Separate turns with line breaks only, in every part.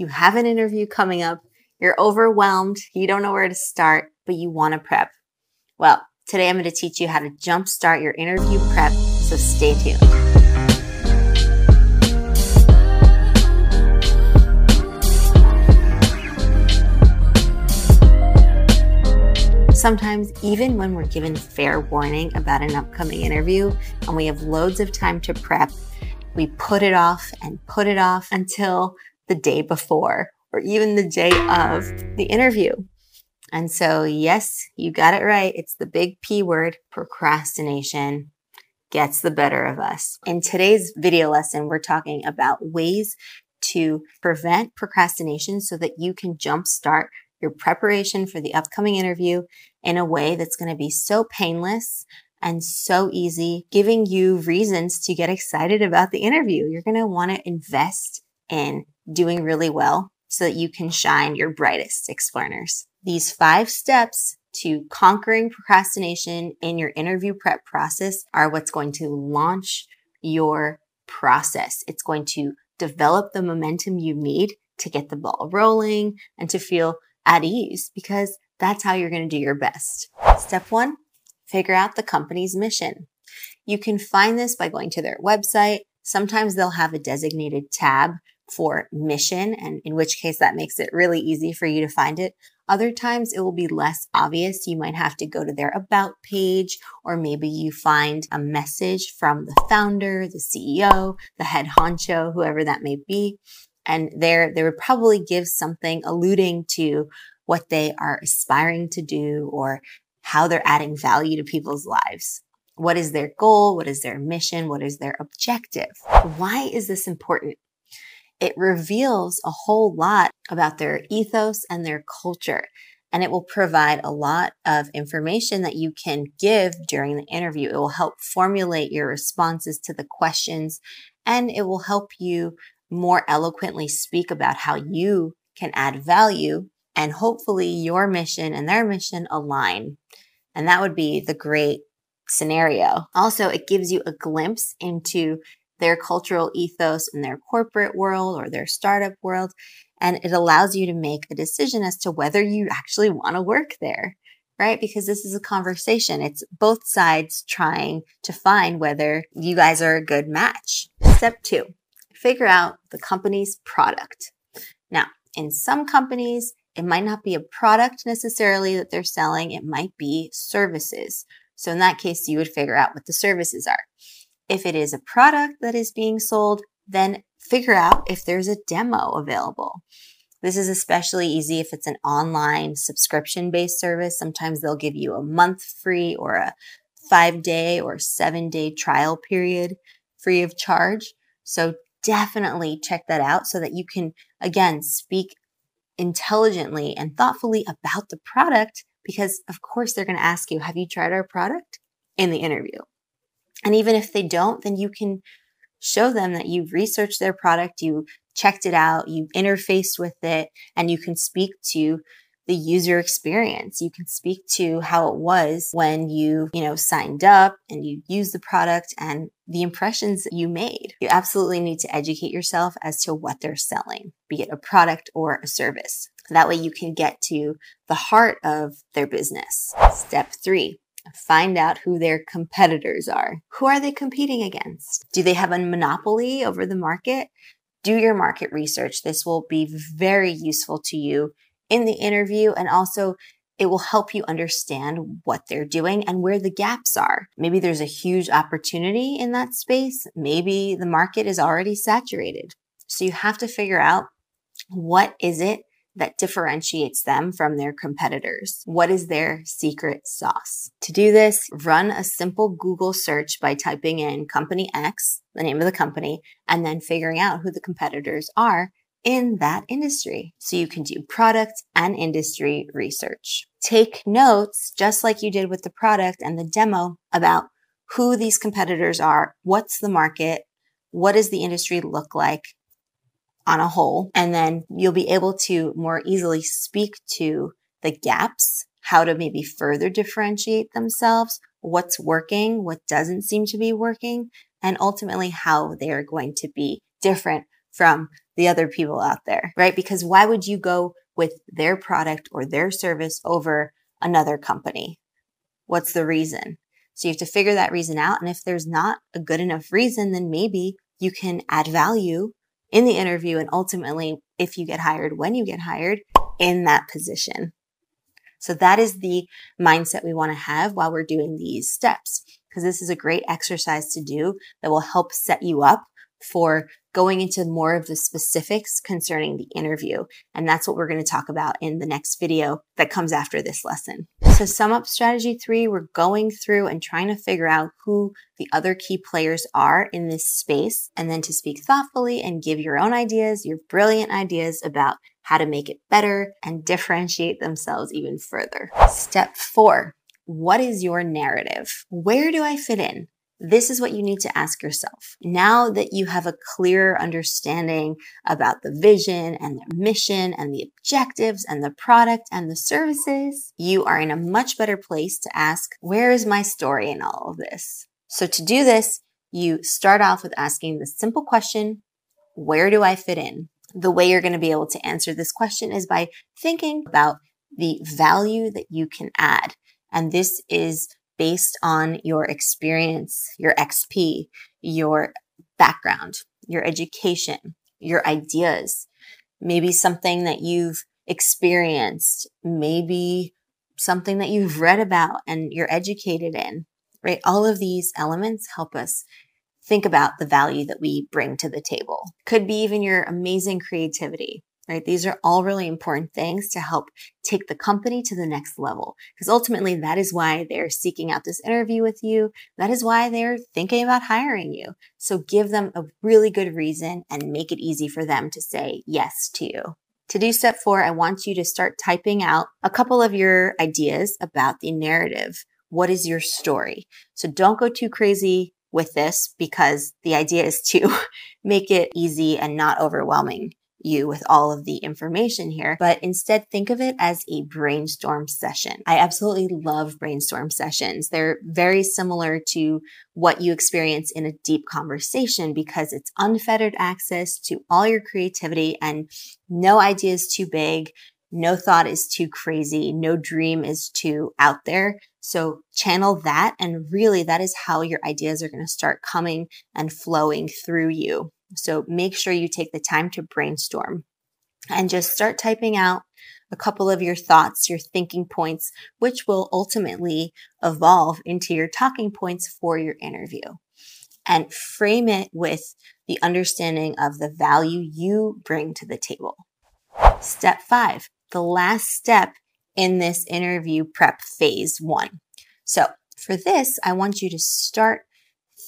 You have an interview coming up. You're overwhelmed. You don't know where to start, but you want to prep. Well, today I'm going to teach you how to jumpstart your interview prep. So stay tuned. Sometimes, even when we're given fair warning about an upcoming interview and we have loads of time to prep, we put it off and put it off until the day before or even the day of the interview. And so, yes, you got it right. It's the big P word, procrastination gets the better of us. In today's video lesson, we're talking about ways to prevent procrastination so that you can jumpstart your preparation for the upcoming interview in a way that's going to be so painless and so easy, giving you reasons to get excited about the interview. You're going to want to invest in doing really well so that you can shine your brightest six learners. These five steps to conquering procrastination in your interview prep process are what's going to launch your process. It's going to develop the momentum you need to get the ball rolling and to feel at ease because that's how you're going to do your best. Step one, figure out the company's mission. You can find this by going to their website. Sometimes they'll have a designated tab for mission, and in which case that makes it really easy for you to find it. Other times it will be less obvious. You might have to go to their about page, or maybe you find a message from the founder, the CEO, the head honcho, whoever that may be. And there, they would probably give something alluding to what they are aspiring to do or how they're adding value to people's lives. What is their goal? What is their mission? What is their objective? Why is this important? It reveals a whole lot about their ethos and their culture. And it will provide a lot of information that you can give during the interview. It will help formulate your responses to the questions and it will help you more eloquently speak about how you can add value and hopefully your mission and their mission align. And that would be the great scenario. Also, it gives you a glimpse into their cultural ethos in their corporate world or their startup world. And it allows you to make a decision as to whether you actually want to work there, right? Because this is a conversation. It's both sides trying to find whether you guys are a good match. Step two, figure out the company's product. Now, in some companies, it might not be a product necessarily that they're selling. It might be services. So in that case, you would figure out what the services are. If it is a product that is being sold, then figure out if there's a demo available. This is especially easy if it's an online subscription based service. Sometimes they'll give you a month free or a five day or seven day trial period free of charge. So definitely check that out so that you can, again, speak intelligently and thoughtfully about the product because of course they're going to ask you, have you tried our product in the interview? And even if they don't, then you can show them that you've researched their product, you checked it out, you interfaced with it, and you can speak to the user experience. You can speak to how it was when you, you know, signed up and you used the product and the impressions you made. You absolutely need to educate yourself as to what they're selling, be it a product or a service. That way you can get to the heart of their business. Step three, find out who their competitors are. Who are they competing against? Do they have a monopoly over the market? Do your market research. This will be very useful to you in the interview and also it will help you understand what they're doing and where the gaps are. Maybe there's a huge opportunity in that space. Maybe the market is already saturated. So you have to figure out what is it that differentiates them from their competitors? What is their secret sauce? To do this, run a simple Google search by typing in company X, the name of the company, and then figuring out who the competitors are in that industry. So you can do product and industry research. Take notes, just like you did with the product and the demo about who these competitors are, what's the market, what does the industry look like on a whole, and then you'll be able to more easily speak to the gaps, how to maybe further differentiate themselves, what's working, what doesn't seem to be working, and ultimately how they are going to be different from the other people out there, right? Because why would you go with their product or their service over another company? What's the reason? So you have to figure that reason out. And if there's not a good enough reason, then maybe you can add value in the interview and ultimately, if you get hired, when you get hired in that position. So that is the mindset we want to have while we're doing these steps, because this is a great exercise to do that will help set you up for going into more of the specifics concerning the interview. And that's what we're going to talk about in the next video that comes after this lesson. So sum up strategy three, we're going through and trying to figure out who the other key players are in this space and then to speak thoughtfully and give your own ideas, your brilliant ideas about how to make it better and differentiate themselves even further. Step four. What is your narrative? Where do I fit in? This is what you need to ask yourself. Now that you have a clear understanding about the vision and the mission and the objectives and the product and the services, you are in a much better place to ask, where is my story in all of this? So to do this, you start off with asking the simple question, where do I fit in? The way you're going to be able to answer this question is by thinking about the value that you can add. And this is based on your experience, your XP, your background, your education, your ideas, maybe something that you've experienced, maybe something that you've read about and you're educated in, right? All of these elements help us think about the value that we bring to the table. Could be even your amazing creativity, right? These are all really important things to help take the company to the next level. Because ultimately, that is why they're seeking out this interview with you. That is why they're thinking about hiring you. So give them a really good reason and make it easy for them to say yes to you. To do step four, I want you to start typing out a couple of your ideas about the narrative. What is your story? So don't go too crazy with this because the idea is to make it easy and not overwhelming you with all of the information here, but instead think of it as a brainstorm session. I absolutely love brainstorm sessions. They're very similar to what you experience in a deep conversation because it's unfettered access to all your creativity and no idea is too big. No thought is too crazy. No dream is too out there. So channel that. And really that is how your ideas are going to start coming and flowing through you. So make sure you take the time to brainstorm and just start typing out a couple of your thoughts, your thinking points, which will ultimately evolve into your talking points for your interview. And frame it with the understanding of the value you bring to the table. Step five, the last step in this interview prep phase one. So for this, I want you to start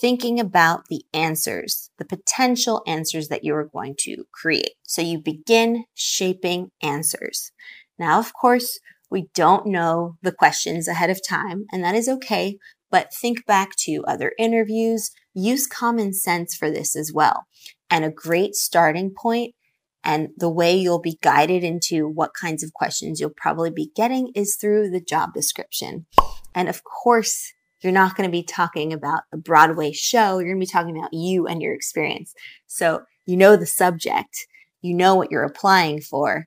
thinking about the answers, the potential answers that you are going to create. So you begin shaping answers. Now, of course, we don't know the questions ahead of time, and that is okay, but think back to other interviews. Use common sense for this as well. And a great starting point and the way you'll be guided into what kinds of questions you'll probably be getting is through the job description. And of course, you're not going to be talking about a Broadway show. You're going to be talking about you and your experience. So you know the subject, you know what you're applying for.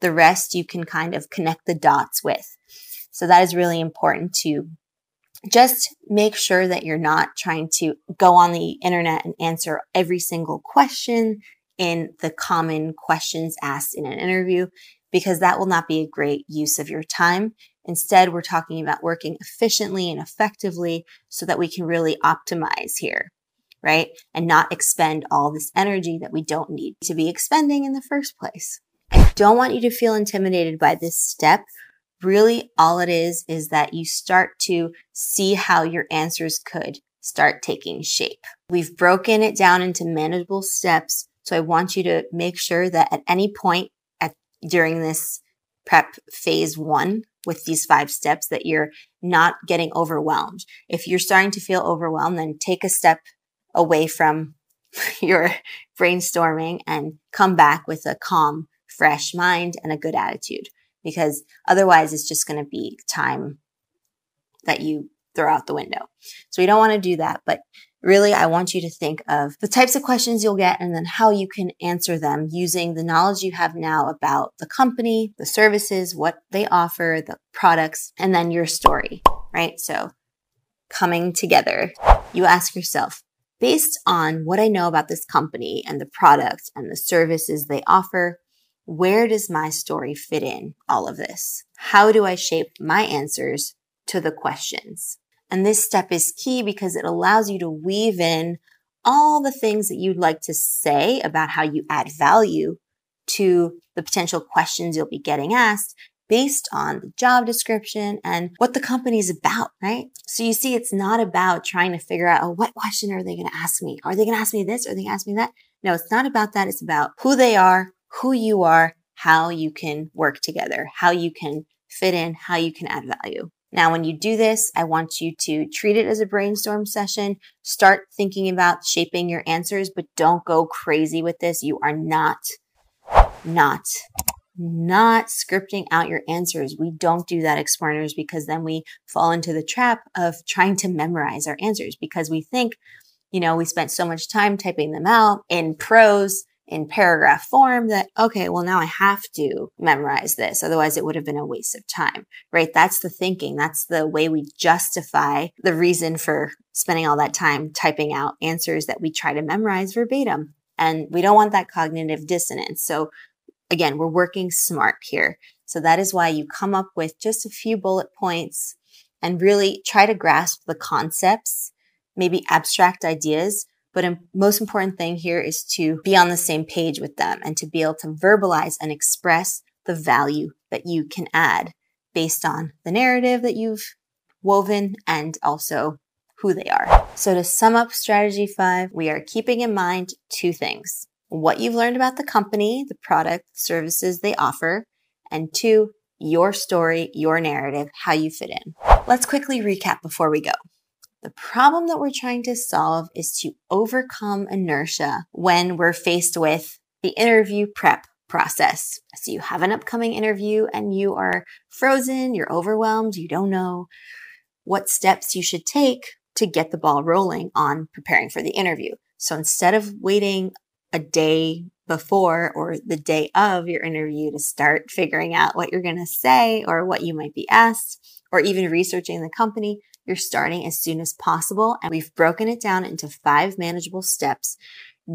The rest you can kind of connect the dots with. So that is really important to just make sure that you're not trying to go on the internet and answer every single question in the common questions asked in an interview because that will not be a great use of your time. Instead, we're talking about working efficiently and effectively so that we can really optimize here, right? And not expend all this energy that we don't need to be expending in the first place. I don't want you to feel intimidated by this step. Really, all it is is that you start to see how your answers could start taking shape. We've broken it down into manageable steps. So I want you to make sure that at any point at, during this prep phase one with these five steps that you're not getting overwhelmed. If you're starting to feel overwhelmed, then take a step away from your brainstorming and come back with a calm, fresh mind and a good attitude because otherwise it's just going to be time that you throw out the window. So we don't want to do that, but Really, I want you to think of the types of questions you'll get and then how you can answer them using the knowledge you have now about the company, the services, what they offer, the products, and then your story, right? So coming together, you ask yourself, based on what I know about this company and the product and the services they offer, where does my story fit in all of this? How do I shape my answers to the questions? And this step is key because it allows you to weave in all the things that you'd like to say about how you add value to the potential questions you'll be getting asked based on the job description and what the company is about, right? So you see, it's not about trying to figure out, oh, what question are they going to ask me? Are they going to ask me this? Are they going to ask me that? No, it's not about that. It's about who they are, who you are, how you can work together, how you can fit in, how you can add value. Now, when you do this, I want you to treat it as a brainstorm session. Start thinking about shaping your answers, but don't go crazy with this. You are not, not, not scripting out your answers. We don't do that explorers because then we fall into the trap of trying to memorize our answers because we think, you know, we spent so much time typing them out in prose in paragraph form that, okay, well, now I have to memorize this. Otherwise, it would have been a waste of time, right? That's the thinking. That's the way we justify the reason for spending all that time typing out answers that we try to memorize verbatim. And we don't want that cognitive dissonance. So again, we're working smart here. So that is why you come up with just a few bullet points and really try to grasp the concepts, maybe abstract ideas but a most important thing here is to be on the same page with them and to be able to verbalize and express the value that you can add based on the narrative that you've woven and also who they are. So to sum up strategy five, we are keeping in mind two things. What you've learned about the company, the product, services they offer, and two, your story, your narrative, how you fit in. Let's quickly recap before we go. The problem that we're trying to solve is to overcome inertia when we're faced with the interview prep process. So you have an upcoming interview and you are frozen, you're overwhelmed, you don't know what steps you should take to get the ball rolling on preparing for the interview. So instead of waiting a day before or the day of your interview to start figuring out what you're going to say or what you might be asked or even researching the company, you're starting as soon as possible. And we've broken it down into five manageable steps.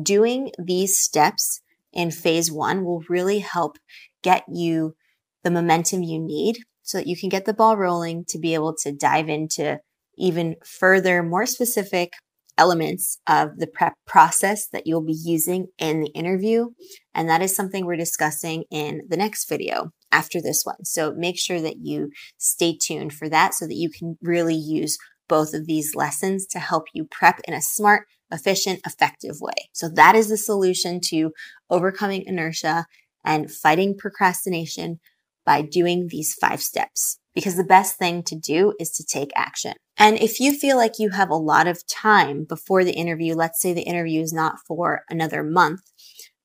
Doing these steps in phase one will really help get you the momentum you need so that you can get the ball rolling to be able to dive into even further, more specific elements of the prep process that you'll be using in the interview. And that is something we're discussing in the next video after this one. So make sure that you stay tuned for that so that you can really use both of these lessons to help you prep in a smart, efficient, effective way. So that is the solution to overcoming inertia and fighting procrastination by doing these five steps because the best thing to do is to take action. And if you feel like you have a lot of time before the interview, let's say the interview is not for another month,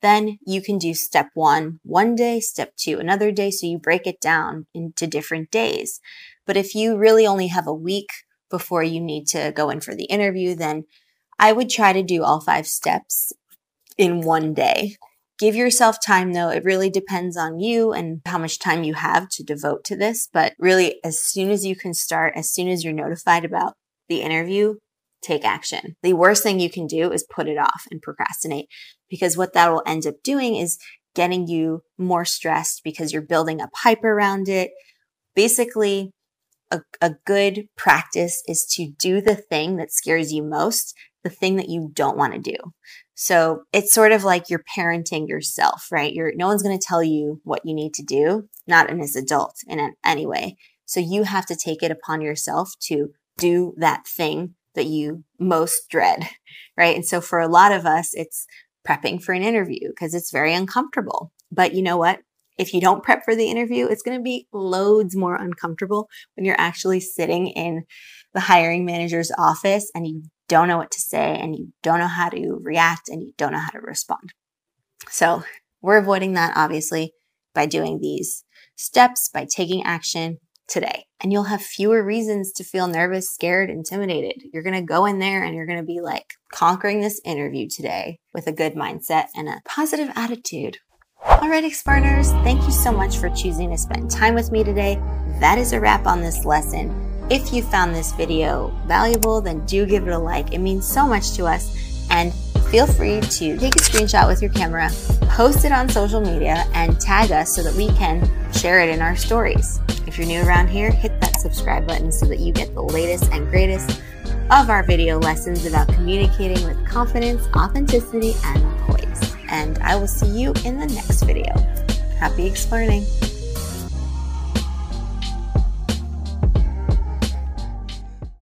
then you can do step one one day, step two another day. So you break it down into different days. But if you really only have a week before you need to go in for the interview, then I would try to do all five steps in one day. Give yourself time though. It really depends on you and how much time you have to devote to this. But really, as soon as you can start, as soon as you're notified about the interview, take action. The worst thing you can do is put it off and procrastinate because what that will end up doing is getting you more stressed because you're building up hype around it. Basically, a, a good practice is to do the thing that scares you most, the thing that you don't want to do. So it's sort of like you're parenting yourself, right? You're, no one's going to tell you what you need to do, not in as adult in any way. So you have to take it upon yourself to do that thing that you most dread, right? And so for a lot of us, it's prepping for an interview because it's very uncomfortable. But you know what? If you don't prep for the interview, it's going to be loads more uncomfortable when you're actually sitting in the hiring manager's office and you don't know what to say and you don't know how to react and you don't know how to respond. So we're avoiding that obviously by doing these steps, by taking action, today. And you'll have fewer reasons to feel nervous, scared, intimidated. You're going to go in there and you're going to be like conquering this interview today with a good mindset and a positive attitude. All right, Explorers, thank you so much for choosing to spend time with me today. That is a wrap on this lesson. If you found this video valuable, then do give it a like. It means so much to us. And feel free to take a screenshot with your camera, post it on social media, and tag us so that we can share it in our stories. If you're new around here, hit that subscribe button so that you get the latest and greatest of our video lessons about communicating with confidence, authenticity, and poise. And I will see you in the next video. Happy exploring!